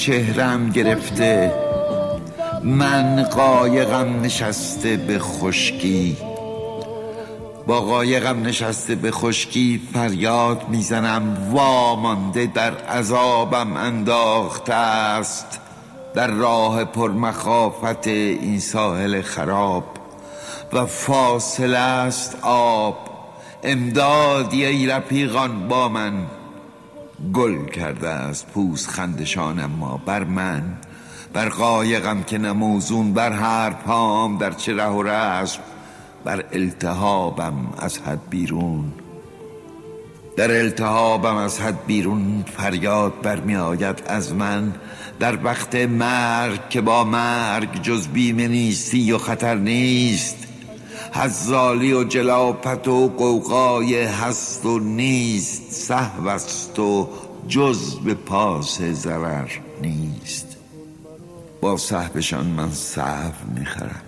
چهرم گرفته من قایقم نشسته به خشکی. با قایقم نشسته به خشکی فریاد می‌زنم وامانده در عذابم انداخته است در راه پرمخافت این ساحل خراب. و فاصله است آب امدادی ای رفیقان با من. گل کرده است پوست خندشان اما بر من بر قایقم که نموزون بر هر پام در چه ره و رسم بر التهابم از حد بیرون. در التهابم از حد بیرون فریاد برمی آید از من. در وقت مرگ که با مرگ جز بیمه نیستی و خطر نیست. حزالی و جلاپت و قوقای هست و نیست صحو است و جز به پاس ضرر نیست. با صحبشان من صحو می‌خرم.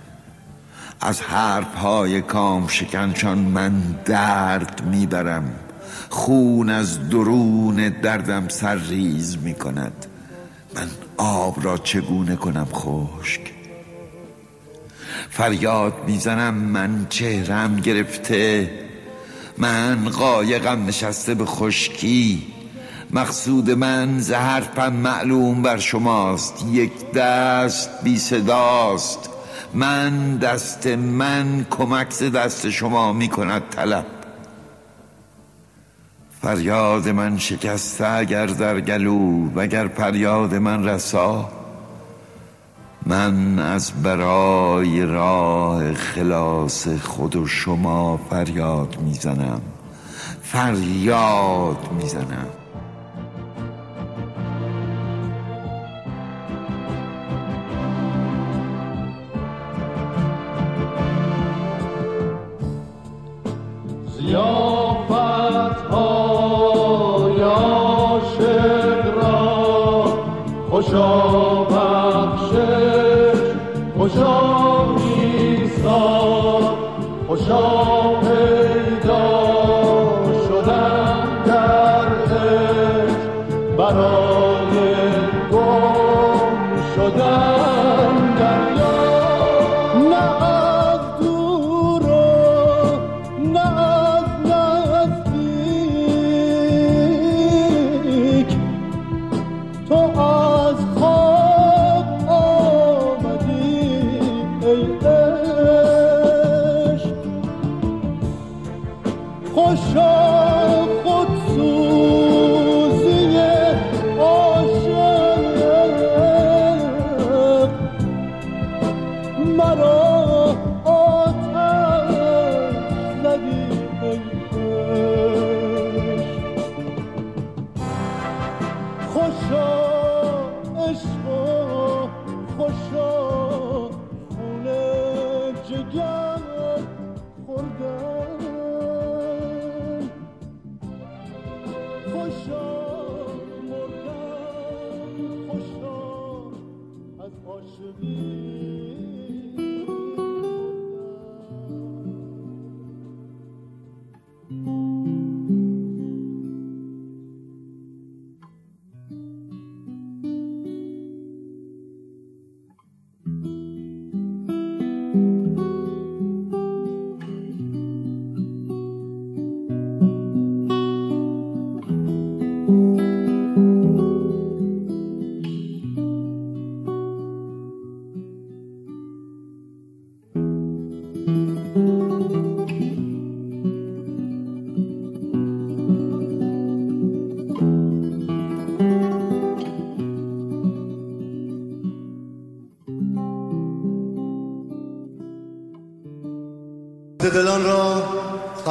از حرف های کام شکنشان من درد می‌برم. خون از درون دردم سرریز می‌کند. من آب را چگونه کنم خشک؟ فریاد می‌زنم من چهرم گرفته. من قایقم نشسته به خشکی. مقصود من زهرپم معلوم بر شماست. یک دست بی صداست. من دست من کمک دست شما می کند طلب. فریاد من شکسته اگر در گلو وگر فریاد من رسا. من از برای راه خلاص خود و شما فریاد می‌زنم. فریاد می‌زنم.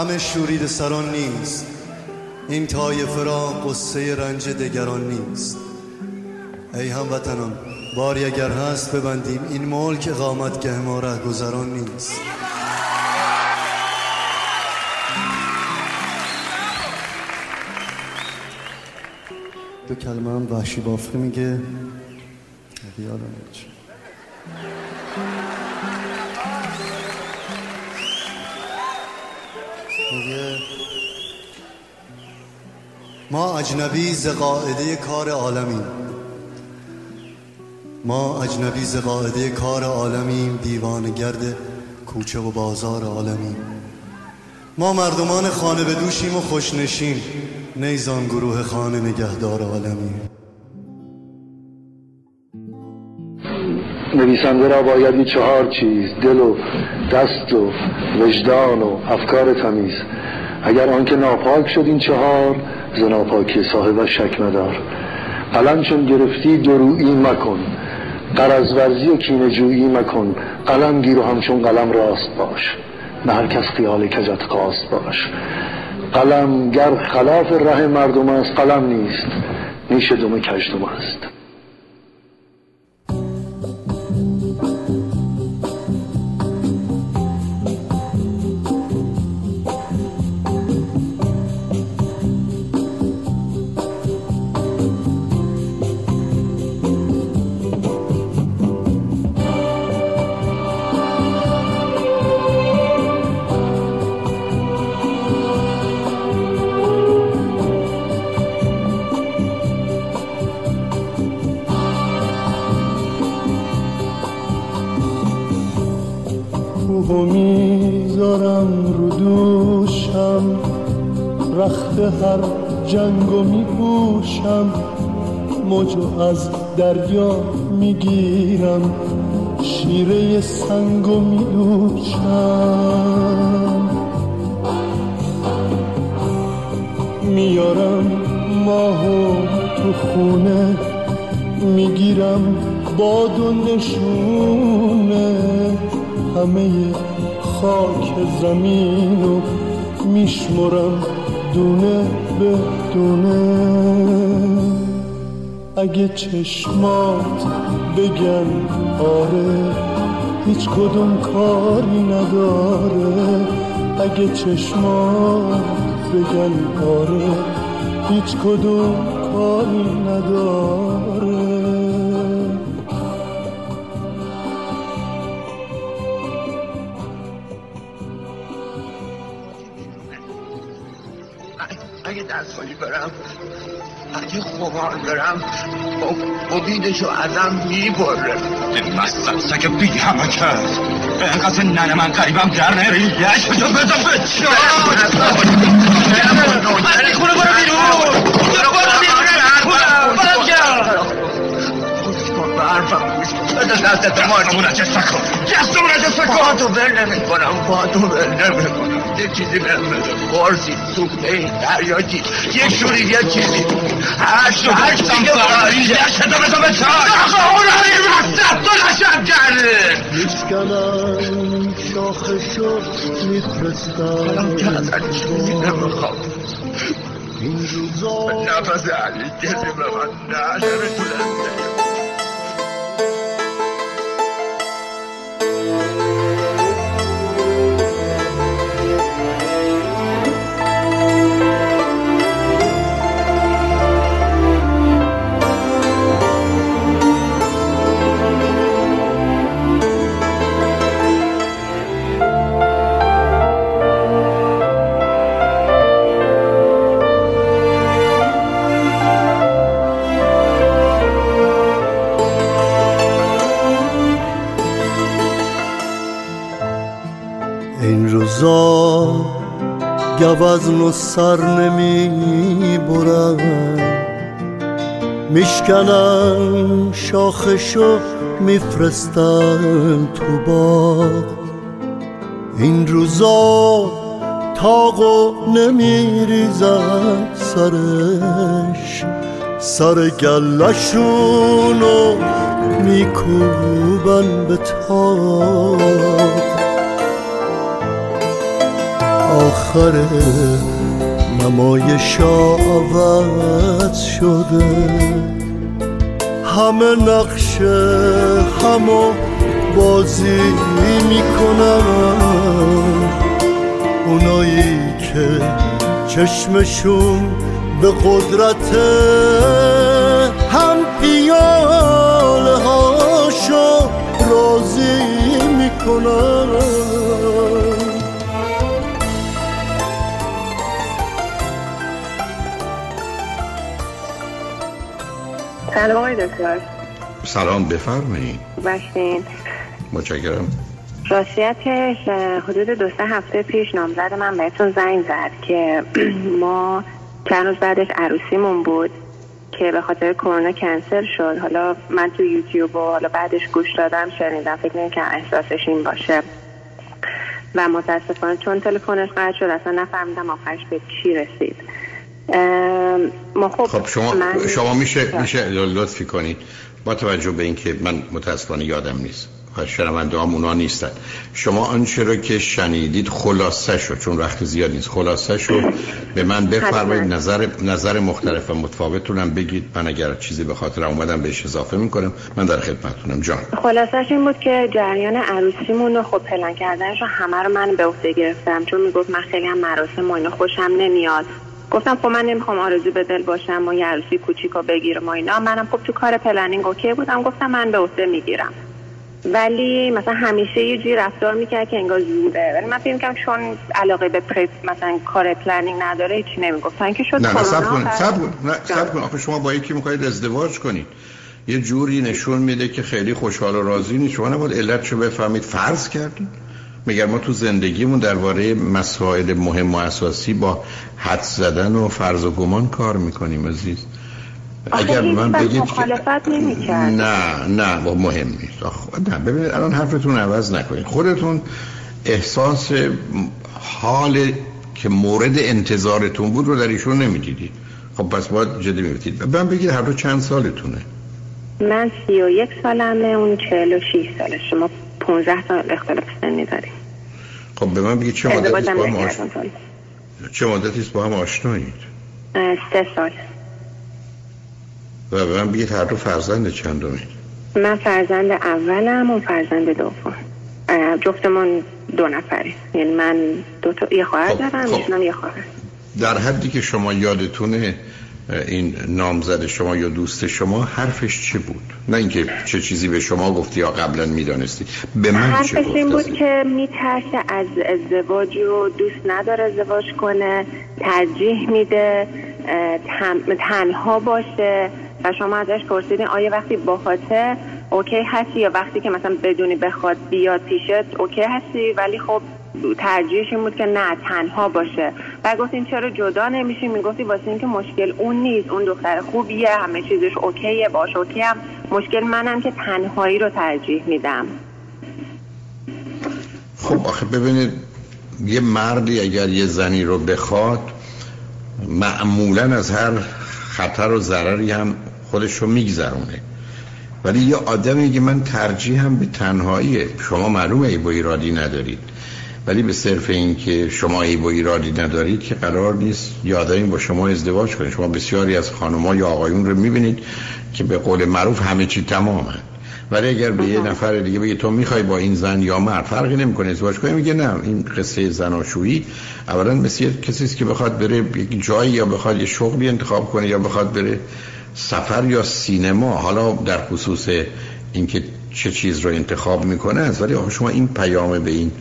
غم شورید سران نیست. این طایفه را قصه رنج دگران نیست. ای هموطنان باری اگر هست ببندیم. این ملک اقامتگه ما ره گذران نیست. دو کلمه هم وحشی بافقی میگه. یادم ما اجنبی ز قاعده کار عالمیم. ما اجنبی ز قاعده کار عالمیم گرد کوچه و بازار عالمیم. ما مردمان خانه به دوشیم و خوشنشین نیزان گروه خانه نگهدار عالمیم. نویسنده را باید این چهار چیز دل و دست و وجدان و افکار تمیز. اگر آنکه ناپاک شد این چهار ز صاحب شک مدار. قلم چون گرفتی درویی مکن. قرض ورزی و کینجویی مکن. قلم گیر و همچون قلم راست باش. نه هر کس خیال کجت خواست باش. قلم گر خلاف ره مردم است قلم نیست. نیش دوم است. هر جنگو میپوشم موجو از دریا می‌گیرم شیره سنگو میدوشم میارم ماهو تو خونه می‌گیرم باد و نشونه همه خاک زمینو میشمرم. دونه به دونه اگه چشمات بگن آره هیچ کدوم کاری نداره. اگه چشمات بگن آره هیچ کدوم کاری نداره. برم اگه خمار برم امیدشو ازم می‌بره. مستم سگ بی همه کرد. اینقدر ننه من قریبم در نری یش بجا بزا بچه خونه برو بیرون. برو بیرون حرفم گوش بده دستت مارمون اجسته کن دستمون اجسته کن با تو بر نمی کنم با تو بر نمی کنم یه چیزی بهم بده. فارسی سوخته دریاچی یه شوری یه چیزی. هشت و هشت هم فراری یشتا بزا به چای اون رو مصرف تو نشم کرده. میشکنم شاخشو میفرستم. کنم که ازش نمی‌خوام. این روزا نفس علی کسی به من نه نمی‌تونم وزن و سر نمی برم میشکنن شاخشو میفرستن تو با این روزا تاقو نمیریزن سرش. سر گلشونو میکوبن به تاق. آخر نمایشا عوض شده. همه نقشه همو بازی می‌کنن. اونایی که چشمشون به قدرت هم پیاله هاشو راضی می‌کنن. سلام آقای دکتر. سلام بفرمایید. باشین متشکرم. راستیتش حدود دو سه هفته پیش نامزد من بهتون زنگ زد که ما چند روز بعدش عروسیمون بود که به خاطر کرونا کنسل شد. حالا من تو یوتیوب و حالا بعدش گوش دادم شنیدم فکر نمی که احساسش این باشه. و متاسفانه چون تلفنش قطع شد اصلا نفهمیدم آخرش به چی رسید. ما خب, خب شما شما میشه میشه لطفی کنید با توجه به اینکه من متاسفانه یادم نیست و شنونده هم اونا نیستن. شما آنچه رو که شنیدید خلاصه شو چون وقت زیاد نیست خلاصه شو به من بفرمایید نظر نظر مختلف و متفاوتونم بگید. من اگر چیزی به خاطر اومدم بهش اضافه می‌کنم. من در خدمتتونم. جان. خلاصش این بود که جریان عروسیمون رو خب پلن کردنش رو همه رو من به عهده گرفتم. چون می‌گفت من خیلی هم مراسم و اینو خوشم نمیاد. گفتم خب من نمی‌خوام آرزو به دل باشم و یه عروسی کوچیکو بگیرم و اینا. منم خب تو کار planning OK بودم. گفتم من به عهده می‌گیرم. ولی مثلا همیشه یه جوری رفتار می‌کرد که انگار زوده. ولی من فکر کنم چون علاقه به پرس مثلا کار planning نداره هیچی نمی‌گفت. تا اینکه شد نه نه صبر کن صبر کن نه صبر کن. آخه شما با یکی می‌خواید ازدواج کنید یه جوری نشون میده که خیلی خوشحال و راضی نیست. شما نباید علت بفهمید. فرض کردید. میگم ما تو زندگیمون درباره مسائل مهم و اساسی با حد زدن و فرض و گمان کار می‌کنیم عزیز. اگر من بگید که نه نه با مهم نیست. نه ببینید الان حرفتون عوض نکنید. خودتون احساس حال که مورد انتظارتون بود رو در ایشون نمی‌دیدید. خب پس باید جدی میبتید من بگید هر دو چند سالتونه؟ من سی و یک سالمه اون چهل و شیش ساله. شما پونزه سال اختلاف سنی داریم. خب به من بگید چه مدتی با هم آشنایید چه مدتی با هم آشنایید؟ سه سال. و به من بگید هر دو فرزند چندمی من فرزند اولم و فرزند دوم. جفتمون دو نفری یعنی من دو تا یه خواهر خب، دارم خب. یه خواهر. در حدی که شما یادتونه این نامزد شما یا دوست شما حرفش چه بود؟ نه اینکه چه چیزی به شما گفتی یا قبلا می‌دانستی. به من حرفش این بود که میترسه از ازدواج و دوست نداره ازدواج کنه ترجیح میده تنها باشه و شما ازش پرسیدین آیا وقتی با خاطر اوکی هستی یا وقتی که مثلا بدونی بخواد بیاد پیشت اوکی هستی؟ ولی خب ترجیحش این بود که نه تنها باشه. و گفتین چرا جدا نمیشی؟ می‌گفتی واسه اینکه مشکل اون نیست اون دختر خوبیه همه چیزش اوکیه باش اوکی هم مشکل منم که تنهایی رو ترجیح میدم. خب آخه ببینید یه مردی اگر یه زنی رو بخواد معمولا از هر خطر و ضرری هم خودش رو میگذرونه. ولی یه آدمی که من ترجیحم به تنهاییه. شما معلومه ای با ایرادی ندارید. ولی به صرف این که شما ای با ایرادی ندارید که قرار نیست یادم با شما ازدواج کنید. شما بسیاری از خانم‌ها یا آقایون رو می‌بینید که به قول معروف همه چی تمامه. ولی اگر به یه نفر دیگه بگه تو می‌خوای با این زن یا مرد فرقی نمی‌کنه ازدواج کنی؟ میگه نه. این قصه زناشویی اولا مثل کسی است که بخواد بره یک جایی یا بخواد یه شغلی انتخاب کنه یا بخواد بره سفر یا سینما. حالا در خصوص اینکه چه چیز رو انتخاب می‌کنه از ولی شما این پیام به این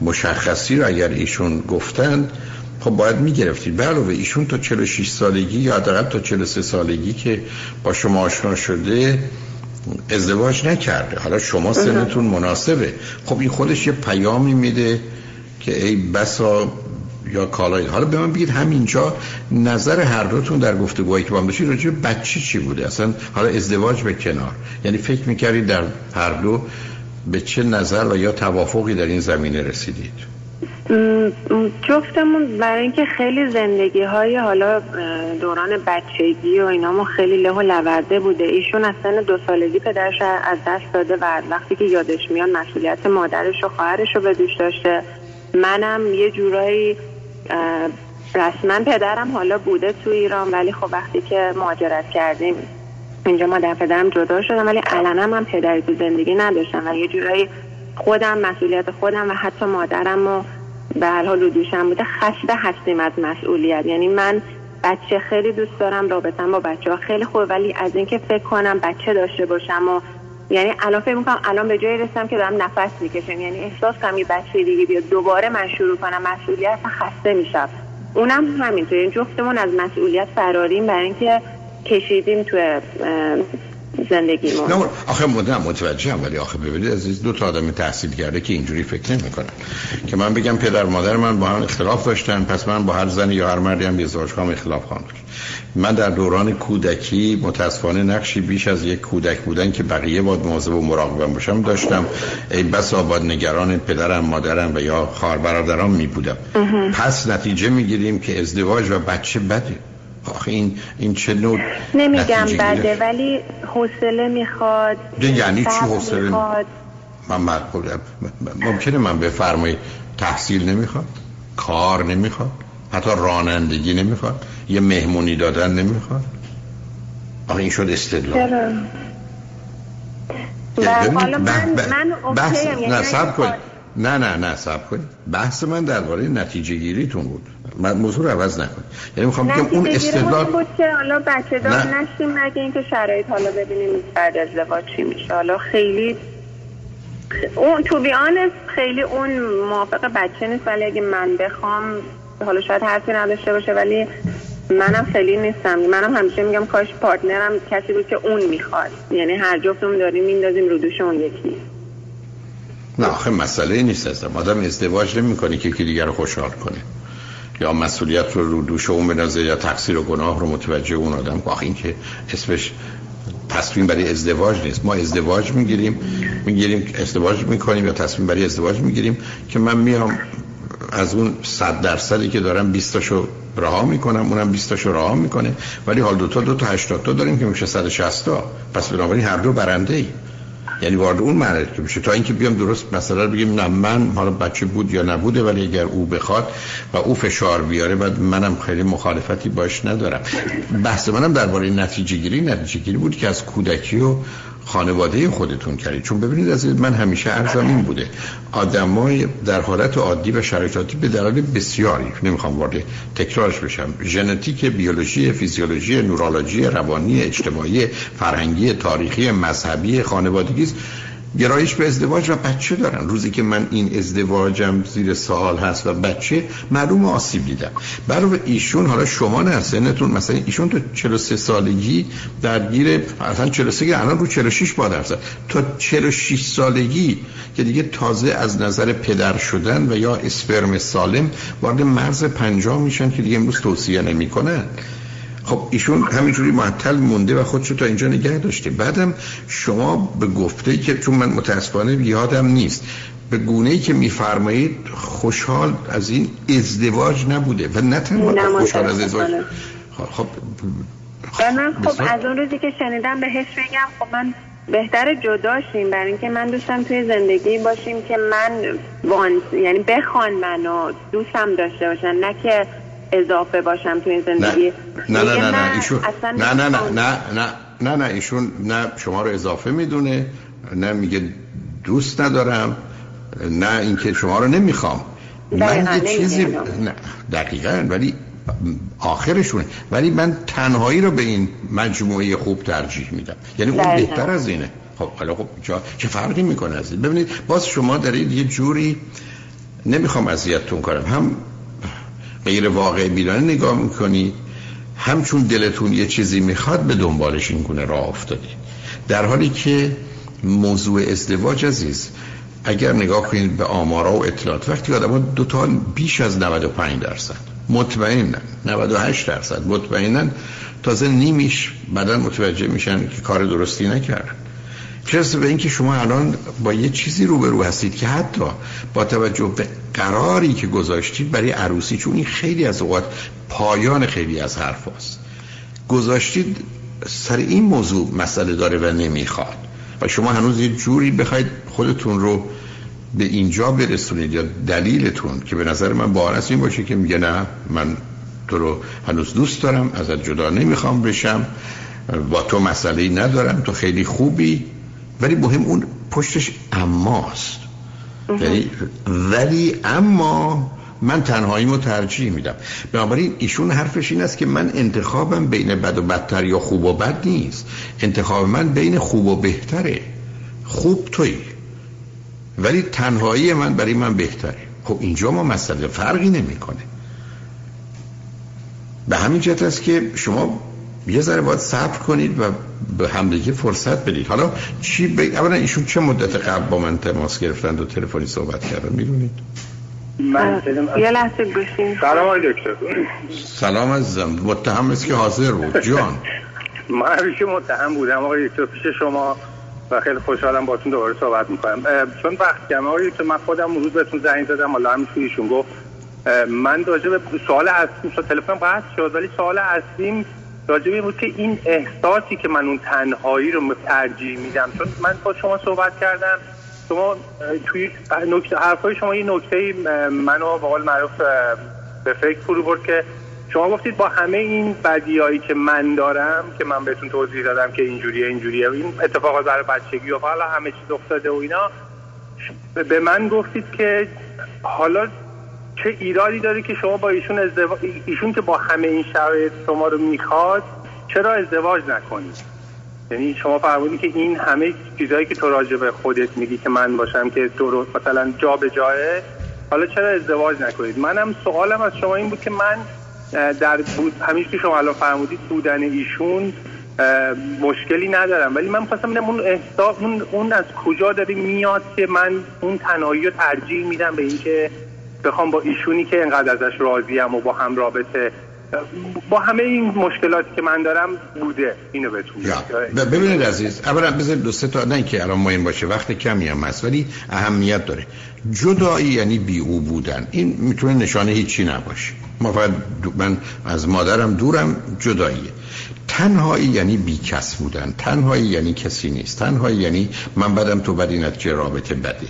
مشخصی رو اگر ایشون گفتن خب باید می‌گرفتید. به علاوه ایشون تا 46 سالگی یا حداقل تا 43 سالگی که با شما آشنا شده ازدواج نکرده. حالا شما سنتون مناسبه. خب این خودش یه پیامی میده که ای بسا یا کالایی حالا به من بگید همینجا نظر هر دوتون در گفتگوهایی که با هم داشتید راجع بچه چی بوده؟ اصلا حالا ازدواج به کنار. یعنی فکر می‌کردید در هر دو به چه نظر و یا توافقی در این زمینه رسیدید؟ جفتمون برای اینکه خیلی زندگی های حالا دوران بچگی و اینامون خیلی له و لورده بوده ایشون از سن دو سالگی پدرش از دست داده و وقتی که یادش میاد مسئولیت مادرش و خواهرش رو به دوش داشته. منم یه جورایی رسما پدرم حالا بوده تو ایران ولی خب وقتی که مهاجرت کردیم اینجا مادر پدرم جدا شدم ولی علنا من پدری تو زندگی نداشتم و یه جورایی خودم مسئولیت خودم و حتی مادرم و به هر حال دوشم بوده خسته هستیم از مسئولیت. یعنی من بچه خیلی دوست دارم رابطم با بچه ها خیلی خوب ولی از اینکه فکر کنم بچه داشته باشم و یعنی الان فکر می‌کنم الان به جایی رسیدم که دارم نفس می‌کشم. یعنی احساس کنم یه بچه دیگه بیاد دوباره من شروع کنم مسئولیت خسته میشم. اونم همینطور این جفتمون از مسئولیت فراریم برای اینکه کشیدیم تو زندگیمون. نه آخه مدام متوجهم ولی آخه ببینید از دو تا آدم تحصیل کرده که اینجوری فکر نمی‌کنن. که من بگم پدر مادر من با هم اختلاف داشتن پس من با هر زنی یا هر مردی هم ازدواج کنم اختلاف خواهم داشت من در دوران کودکی متاسفانه نقشی بیش از یک کودک بودن که بقیه باید مواظب و مراقبم باشم داشتم. ای بس آباد نگران پدرم مادرم و یا خواهر برادرام می بودم پس نتیجه می‌گیریم که ازدواج و بچه بده آخه این این چه نوع نمیگم بده ولی حوصله می‌خواد یعنی چی حوصله؟ من ممکنه من بفرمایید تحصیل نمی‌خواد کار نمی‌خواد حتی رانندگی نمی‌خواد یه مهمونی دادن نمی‌خواد. آخه این شد استدلال. حالا من, من بحث نه سب کنید. نه نه نه سب کنید. بحث من درباره نتیجه گیریتون بود. من موضوع رو عوض نکنید یعنی می‌خوام بگم اون استدلال بود که حالا بچه دار نشیم مگه اینکه شرایط حالا ببینیم بعد ازدواج چی میشه. حالا خیلی اون تو بیان خیلی اون موافق بچه نیست ولی اگه من بخوام حالا شاید حرفی نداشته باشه ولی منم خیلی نیستم. منم همیشه میگم کاش پارتنرم کسی بود که اون می‌خواد. یعنی هر جفتمون داریم میندازیم رو دوش اون یکی. نه آخه مسئله نیست ازم آدم ازدواج نمی کنه که یکی دیگر رو خوشحال کنه. یا مسئولیت رو رو دوش اون بنازه یا تقصیر و گناه رو متوجه اون آدم آخه این که اسمش تصمیم برای ازدواج نیست. ما ازدواج می‌گیریم می‌گیریم ازدواج می‌کنیم یا تصمیم برای ازدواج می‌گیریم که من میام از اون صد درصدی که دارم 20 تاشو رها می‌کنم اونم 20 تاشو رها می‌کنه. ولی حال دو تا دو تا 80 تا داریم که میشه 160 تا. پس بنابراین هر دو برنده ای یعنی وارد اون معنی که میشه. تا اینکه بیام درست مثلا بگیم نه من حالا بچه بود یا نبوده ولی اگر او بخواد و او فشار بیاره بعد منم خیلی مخالفتی باش ندارم. بحث منم درباره نتیجه گیری نتیجه گیری بود که از کودکی و خانواده خودتون کردید. چون ببینید از من همیشه ارزم این بوده. آدمای در حالت عادی و شرایطاتی به دلایل بسیاری نمی‌خوام وارد تکرارش بشم ژنتیک بیولوژی فیزیولوژی نورولوژی روانی اجتماعی فرهنگی تاریخی مذهبی خانوادگی گرایش به ازدواج و بچه دارن. روزی که من این ازدواجم زیر سال هست و بچه معلوم آسیب دیدم. برای ایشون حالا شما نه سنتون مثلا ایشون تو 43 سالگی درگیر اصلا 43 که الان رو 46 با درصد تا 46 سالگی که دیگه تازه از نظر پدر شدن و یا اسپرم سالم وارد مرز 50 میشن که دیگه امروز توصیه نمی‌کنن. خب ایشون همینجوری معطل مونده و خودشو تا اینجا نگه داشته. بعدم شما به گفته که چون من متاسفانه یادم نیست به گونه ای که میفرمایید خوشحال از این ازدواج نبوده و نه تنها خوشحال از ازدواج. خب خب, من خب از اون روزی که شنیدم بهش بگم خب من بهتر جداشیم برای اینکه من دوستم توی زندگی باشیم که من وان یعنی بخوان منو دوستم داشته باشن نه که اضافه باشم تو این زندگی؟ نه نه نه نه ایشون نه نه نه نه نه نه نه ایشون نه شما رو اضافه می‌دونه نه میگه دوست ندارم نه اینکه شما رو نمی‌خوام. من یه چیزی نه دقیقا ولی آخرشونه. ولی من تنهایی رو به این مجموعه خوب ترجیح میدم. یعنی اون بهتر از اینه. خب حالا خب چه فرقی می‌کنه از این؟ ببینید باز شما دارید یه جوری نمی‌خوام اذیتتون کنم. هم غیر واقع بیرانه نگاه می‌کنید همچون دلتون یه چیزی می‌خواد به دنبالش این گونه راه افتادید در حالی که موضوع ازدواج عزیز اگر نگاه کنید به آمارا و اطلاعات وقتی آدم دو تا بیش از 95 درصد مطمئنن 98 درصد مطمئنن تازه نیمیش بعدا متوجه میشن که کار درستی نکردن. چرا به اینکه شما الان با یه چیزی روبرو هستید که حتی با توجه به قراری که گذاشتید برای عروسی چون این خیلی از اوقات پایان خیلی از حرف هست. گذاشتید سر این موضوع مسئله داره و نمی‌خواد و شما هنوز یه جوری بخواید خودتون رو به اینجا برسونید یا دلیلتون که به نظر من بارس این باشه که میگه نه من تو رو هنوز دوست دارم ازت جدا نمی‌خوام بشم با تو مسئله ندارم تو خیلی خوبی ولی مهم اون پشتش اماست. یعنی ولی اما من تنهاییمو ترجیح میدم. بنابراین ایشون حرفش این است که من انتخابم بین بد و بدتر یا خوب و بد نیست. انتخاب من بین خوب و بهتره. خوب توی. ولی تنهایی من برای من بهتره. خب اینجا ما مسئله فرقی نمی‌کنه. به همین جهت است که شما یه ذره باید صبر کنید و به همدیگه فرصت بدید. حالا چی ب... اولا ایشون چه مدت قبل با من تماس گرفتن و تلفنی صحبت کردن؟ می‌دونید؟ من یه لحظه گوشین سلام آقای دکتر. سلام عزیزم. متهم است که حاضر بود. جان من همیشه متهم بودم آقای دکتر. پیش شما و خیلی خوشحالم باتون دوباره صحبت می‌کنم. چون وقت کم آقای دکتر من خودم روز بهتون زنگ زدم حالا همین ایشون گفت. من راجع به سوال اصلیم شد. تلفن قطع شد ولی سوال اصلیم راجع به بود که این احساسی که من اون تنهایی رو ترجیح میدم چون من با شما صحبت کردم شما توی نکته حرفای شما یه نکته منو با قول معروف به فکر فرو برد که شما گفتید با همه این بدیایی که من دارم که من بهتون توضیح دادم که اینجوریه اینجوریه این اتفاقات برای بچگی و حالا همه چیز افتاده و اینا به من گفتید که حالا چه ایرادی داره که شما با ایشون ازدواج ایشون که با همه این شرایط شما رو می‌خواد چرا ازدواج نکنید؟ یعنی شما فرمودید که این همه چیزهایی که تو راجع به خودت میگی که من باشم که درست مثلا جا به جاه حالا چرا ازدواج نکنید؟ منم سوالم از شما این بود که من در بود همیشه که شما الان فرمودید بودن ایشون مشکلی ندارم. ولی من خواستم ببینم اون احساس اون, اون از کجا داره میاد که من اون تنهایی رو ترجیح میدم به اینکه بخوام با ایشونی که انقدر ازش راضیم و با هم رابطه با همه این مشکلاتی که من دارم بوده اینو بهتون ببینید عزیز اولا بذارید دو تا نه که الان مهم باشه وقت کمی هم هست ولی اهمیت داره. جدایی یعنی بی او بودن. این می‌تونه نشانه هیچی نباشه. ما فقط من از مادرم دورم جداییه. تنهایی یعنی بی کس بودن. تنهایی یعنی کسی نیست. تنهایی یعنی من بدم تو بدینت که رابطه بده.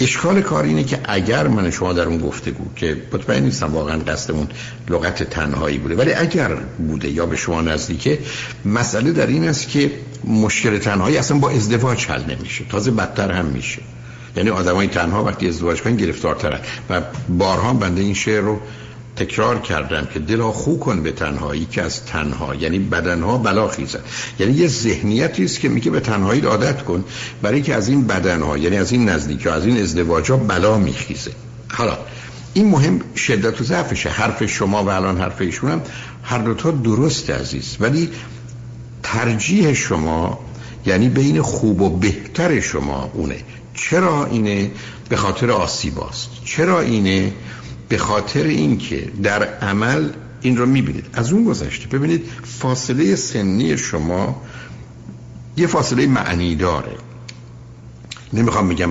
اشکال کار اینه که اگر من شما در اون گفتگو که مطمئن نیستم واقعا قصدمون لغت تنهایی بوده ولی اگر بوده یا به شما نزدیکه مسئله در این است که مشکل تنهایی اصلا با ازدواج حل نمیشه. تازه بدتر هم میشه. یعنی آدمای تنها وقتی ازدواج کنن گرفتارترن و بارها بنده این شعر رو تکرار کردم که دلا خو کن به تنهایی که از تنها یعنی بدنها بلا خیزن یعنی یه ذهنیتی است که میگه به تنهایی عادت کن برای که از این بدنها یعنی از این نزدیکی از این ازدواج ها بلا میخیزه. حالا این مهم شدت و ضعفشه. حرف شما و الان حرف ایشون هم هر دوتا درست عزیز. ولی ترجیح شما یعنی بین خوب و بهتر شما اونه. چرا اینه؟ به خاطر آسیباست چرا اینه؟ به خاطر اینکه در عمل این رو می‌بینید. از اون گذشته. ببینید فاصله سنی شما یه فاصله معنی داره. نمی‌خوام میگم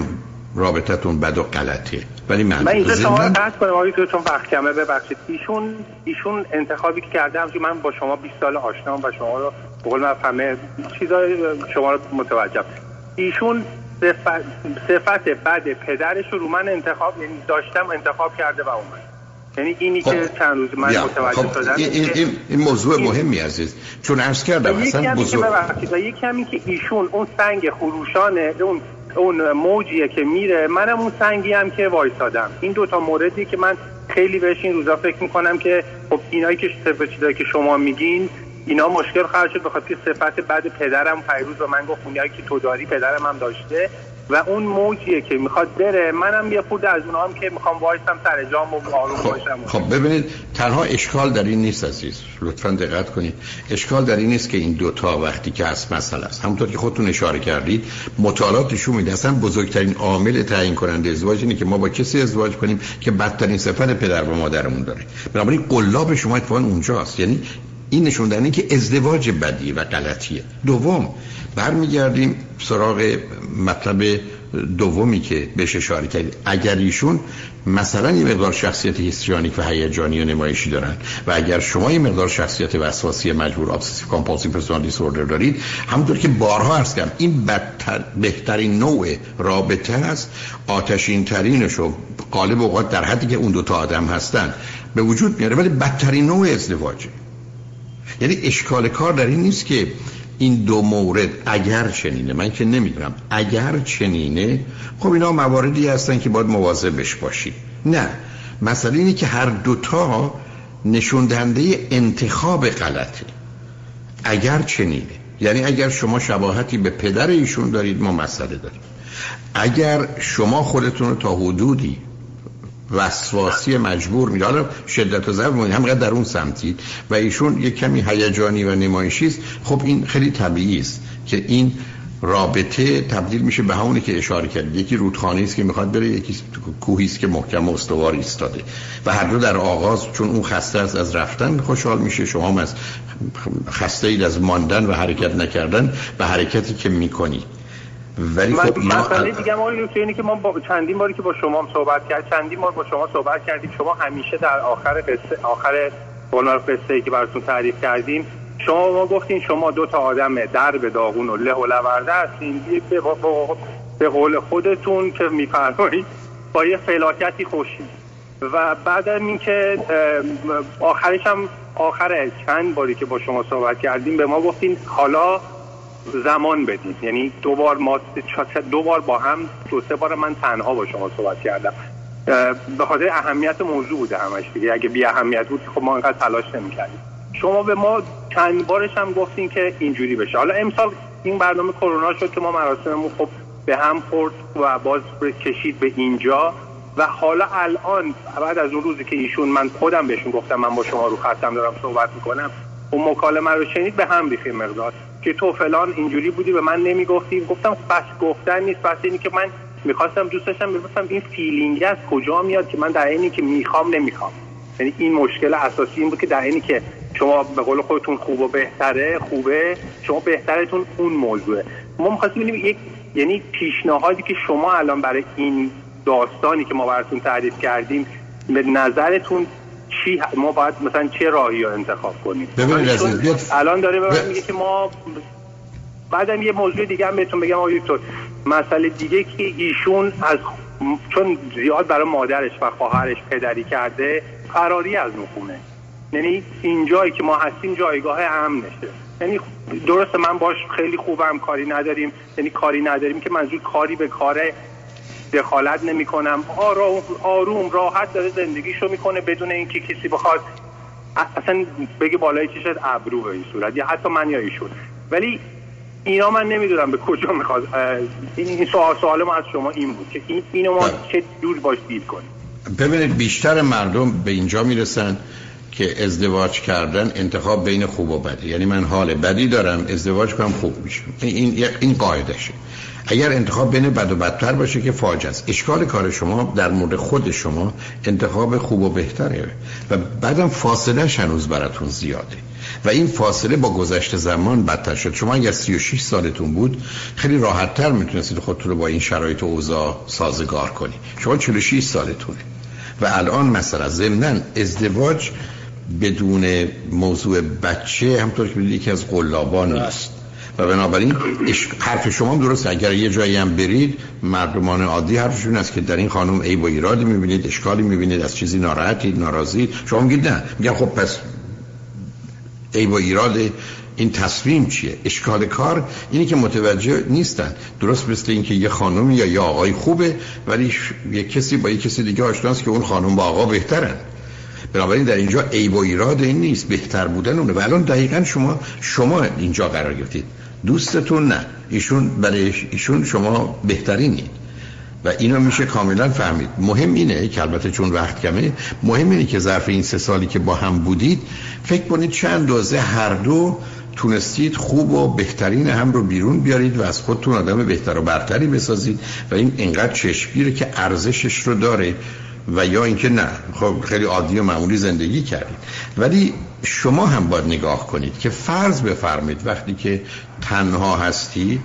رابطتون بد و غلطه ولی من من اینجا شما قطع کنم آقای چون وقت کمه ببخشید. ایشون ایشون انتخابی که کرده که من با شما 20 سال آشنام و شما رو به قول من همه چیزای شما رو متوجهم ایشون صفت, صفت بد پدرش رو من انتخاب یعنی داشتم انتخاب کرده و اومد یعنی اینی خب. که چند روز من متوجه خب. شدم این, این, این موضوع مهمی عزیز چون عرض کردم اصلا بزرگ و یک کمی که ایشون اون سنگ خروشانه اون اون موجیه که میره منم اون سنگی هم که وایسادم این دوتا موردی که من خیلی بهش این روزا فکر می‌کنم که خب اینایی که چیزایی که شما میگین اینا مشکل خواهد شد بخاطر صفت بعد پدرم پیروز به من گفت اونایی که تو داری پدرم هم داشته و اون موجیه که می‌خواد بره. منم یه خود از اونها هم که می‌خوام وایسم سر جام و آروم خب، باشم. خب ببینید تنها اشکال در این نیست عزیز. لطفا دقت کنید. اشکال در این نیست که این دوتا وقتی که هست مسئله است. همونطور که خودتون اشاره کردید مطالعات نشون میده اصلا بزرگترین عامل تعیین کننده ازدواج اینه که ما با کسی ازدواج کنیم که بدترین صفت پدر و مادرمون داره. بنابراین قلاب شما اتفاقا اونجاست. یعنی این نشون دهنده که ازدواج بدی و غلطیه. دوم برمیگردیم سراغ مطلب دومی که بهش اشاره کردید اگر ایشون مثلا یه مقدار شخصیت histrionic و هیجانی و نمایشی دارن و اگر شما یه مقدار شخصیت وسواسی مجبور obsessive compulsive personality disorder دارید همونطور که بارها عرض کردم این بدتر بهترین نوع رابطه است آتشین ترینش و غالب اوقات در حدی که اون دو تا آدم هستن به وجود میاره ولی بدترین نوع ازدواجه. یعنی اشکال کار در این نیست که این دو مورد اگر چنینه. من که نمی‌دونم. اگر چنینه خب اینا مواردی هستن که باید مواظبش باشی. نه. مسئله اینه که هر دوتا نشون دهنده انتخاب غلطه. اگر چنینه. یعنی اگر شما شباهتی به پدر ایشون دارید ما مسئله داریم. اگر شما خودتون رو تا حدودی وسواسی مجبور میده حالا شدت و ضعف همقدر در اون سمتی. و ایشون یک کمی هیجانی و نمایشی است. خب این خیلی طبیعی است که این رابطه تبدیل میشه به همونی که اشاره کرد یکی رودخانه است که می‌خواد بره یکی کوهی است که محکم و استوار ایستاده. و هر دو در آغاز چون اون خسته است از رفتن خوشحال میشه. شما هم از خسته اید از ماندن و حرکت نکردن به حرکتی که می‌کنید. ولی خب ما دیگه ما اینه که ما با چندین باری که با شما صحبت کرد چندین بار با شما صحبت کردیم. شما همیشه در آخر قصه آخر قصه ای که براتون تعریف کردیم شما ما گفتین شما دو تا آدم در به داغون و له و لورده هستین. به, به قول خودتون که میفرمایید با یه فلاکتی خوشی و بعد اینکه آخرش هم آخر چند باری که با شما صحبت کردیم به ما گفتین حالا زمان بدید یعنی دو بار ما دو بار با هم دو سه بار من تنها با شما صحبت کردم. به خاطر اهمیت موضوع بوده همش دیگه. اگه بی اهمیت بود خب ما اینقدر تلاش نمی‌کردیم. شما به ما چند بارش هم گفتین که اینجوری بشه. حالا امسال این برنامه کرونا شد که ما مراسممون خب به هم خورد و باز کشید به اینجا. و حالا الان بعد از اون روزی که ایشون من خودم بهشون گفتم من با شما رو خطم دارم صحبت می‌کنم اون مکالمه رو شنید به هم ریخیم مقدار. که تو فلان اینجوری بودی به من نمی‌گفتی. گفتم بس گفتن نیست. بس اینی که من می‌خواستم دوست داشتم بپرسم این فیلینگ از کجا میاد که من در اینی که می‌خوام نمی‌خوام. یعنی این مشکل اساسی این بود که در اینی که شما به قول خودتون خوب و بهتره خوبه شما بهترتون اون موضوعه. ما می‌خواستیم ببینیم یک یعنی پیشنهادی که شما الان برای این داستانی که ما براتون تعریف کردیم به نظرتون چی ما باید مثلا چه راهی رو انتخاب کنیم؟ ببینید الان داره به میگه که ما بعدم یه موضوع دیگه هم بهتون بگم آقای دکتر مسئله دیگه که ایشون از چون زیاد برای مادرش و خواهرش پدری کرده فراری از نخونه یعنی این جایی که ما هستیم جایگاه امنشه. یعنی درسته من باش خیلی خوبم کاری نداریم. یعنی کاری نداریم که منظور کاری به کار دخالت نمی کنم آروم راحت داره زندگیشو می‌کنه بدون اینکه کسی بخواد اصلا بگه بالای چشت ابرو به این صورت. یا حتی من یا ایشون. ولی اینا من نمی‌دونم به کجا می‌خواد. این سوال سوال ما از شما این بود که این اینو ما بله. چه دور باش دید کنیم؟ ببینید بیشتر مردم به اینجا می‌رسن که ازدواج کردن انتخاب بین خوب و بدی یعنی من حال بدی دارم ازدواج کنم خوب میشه. این این قاعدشه اگر انتخاب بین بد و بدتر باشه که فاجعه است. اشکال کار شما در مورد خود شما انتخاب خوب و بهتره و بعدم فاصله هنوز براتون زیاده. و این فاصله با گذشت زمان بدتر شد. شما اگر 36 سالتون بود خیلی راحت تر می‌تونستید خودتون رو با این شرایط و اوضاع سازگار کنید. شما 46 سالتونه. و الان مثلا ضمنا ازدواج بدون موضوع بچه همطور که یکی از قلابان است و بنابراین حرف شما درست اگر یه جایی هم برید مردمان عادی حرفشون است که در این خانم عیب و ایرادی می‌بینید اشکالی می‌بینید از چیزی ناراحتید ناراضی شما میگید نه. میگن خب پس عیب و ایراد این تصمیم چیه؟ اشکال کار اینی که متوجه نیستن. درست مثل اینکه یه خانم یا یه آقای خوبه ولی یه کسی با یه کسی دیگه آشناست که اون خانم با آقا بهترن. بنابراین در اینجا عیب و ایراد این نیست. بهتر بودن اونه. و الان دقیقا شما شما اینجا قرار گرفتید. دوستتون نه. ایشون برای ایشون شما بهترینید و اینو میشه کاملا فهمید. مهم اینه که البته چون وقت کمه مهم اینه که ظرف این سه سالی که با هم بودید فکر کنید چند دوزه هر دو تونستید خوب و بهترین هم رو بیرون بیارید و از خودتون آدم بهتر و برتری بسازید و این انقدر چشمگیره که ارزشش رو داره و یا اینکه نه. خب خیلی عادی و معمولی زندگی کردید. ولی شما هم باید نگاه کنید که فرض بفرمید وقتی که تنها هستید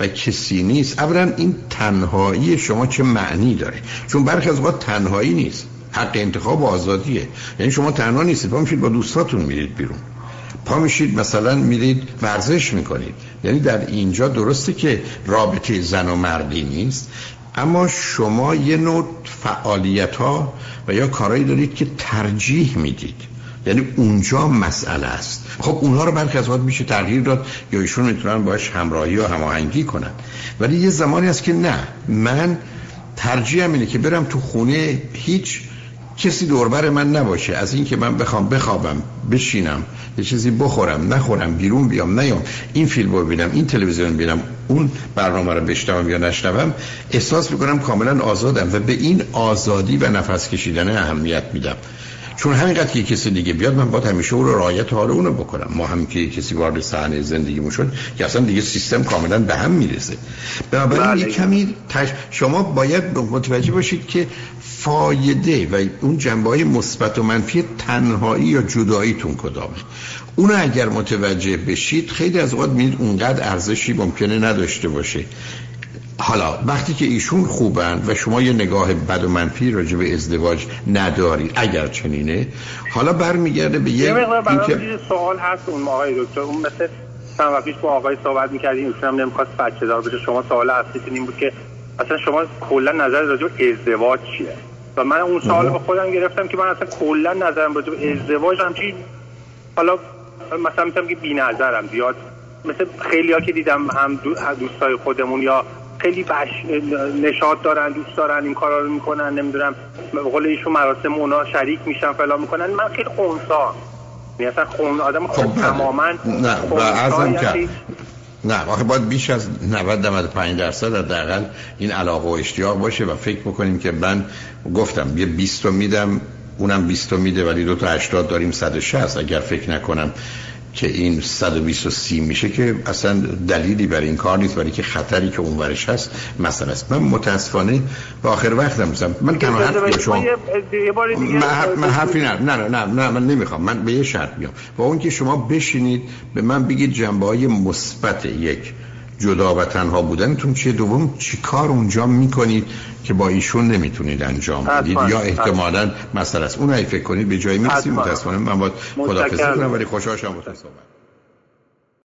و کسی نیست اولا این تنهایی شما چه معنی داره؟ چون برخی از وقت تنهایی نیست حق انتخاب و آزادیه. یعنی شما تنها نیستید پا میشید با دوستاتون میرید بیرون. پا میشید مثلا میرید ورزش می‌کنید. یعنی در اینجا درسته که رابطه زن و مردی نیست اما شما یه نوع فعالیت ها و یا کارهایی دارید که ترجیح می‌دید. یعنی اونجا مسئله است. خب اونها رو برخی از میشه تغییر داد یا ایشون می‌تونن باش همراهی و هماهنگی کنن. ولی یه زمانی هست که نه. من ترجیحم اینه که برم تو خونه هیچ کسی دوربر من نباشه. از اینکه من بخوام بخوابم بشینم یه چیزی بخورم نخورم بیرون بیام نیام این فیلم رو ببینم این تلویزیون ببینم اون برنامه رو بشنوم یا نشنوم احساس می‌کنم کاملا آزادم و به این آزادی و نفس کشیدن اهمیت میدم. چون همینقدر که کسی دیگه بیاد من باید همیشه او رو رعایت حال اونو بکنم. ما هم که کسی وارد صحنه زندگیمون شد که اصلا دیگه سیستم کاملا به هم می‌رسه. بنابراین بله. یه کمی تش... شما باید متوجه باشید که فایده و اون جنبه های مثبت و منفی تنهایی یا جداییتون کدامه. اونو اگر متوجه بشید خیلی از اوقات می‌دید اونقدر ارزشی ممکنه نداشته باشه. حالا وقتی که ایشون خوبن و شما یه نگاه بد و منفی راجع به ازدواج ندارید اگر چنینه حالا برمیگرده به یه اینکه- سوال هست اون آقای دکتر. اون مثل چند وقت پیش با آقای صحبت می‌کردیم ایشون هم نمی‌خواست بچه دار بشه. شما سوال اصلیتون این بود که اصلا شما کلا نظر راجع به ازدواج چیه؟ و من اون سوال به خودم گرفتم که من اصلا کلا نظرم راجع به ازدواج همچین حالا مثلا می‌تونم که بی‌نظرم زیاد مثل خیلی ها که دیدم هم دوستای خودمون یا خیلی بش نشاط دارن دوست دارن این کارا رو می‌کنن نمی‌دونم به قول ایشون مراسم اونا شریک میشن فلان می‌کنن من خیلی خونسا یعنی اصلا خون آدم خب خب بله. تماما نه و ازم. که نه آخه باید بیش از 90 95 درصد حداقل این علاقه و اشتیاق باشه و فکر می‌کنیم که من گفتم یه 20 رو میدم اونم 20 رو میده ولی دو تا 80 داریم 160 اگر فکر نکنم که این 120 و 30 میشه که اصلا دلیلی برای این کار نیست برای که خطری که اون ورش هست مثلا است. من متاسفانه به آخر وقتم میزم من که شما ما یه- یه بار دیگه من, حرف- من حرفی نه نه نه نه من نمی‌خوام. من به یه شرط میام با اون که شما بشینید به من بگید جنبه های مثبت یک جدا و تنها بودنتون چیه دوم چی کار اونجا می‌کنید که با ایشون نمی‌تونید انجام بدید. یا احتمالا مسئله است اون فکر کنید به جایی می‌رسید. متاسفانه من باید متشکرم. کنم ولی خوشحال شدم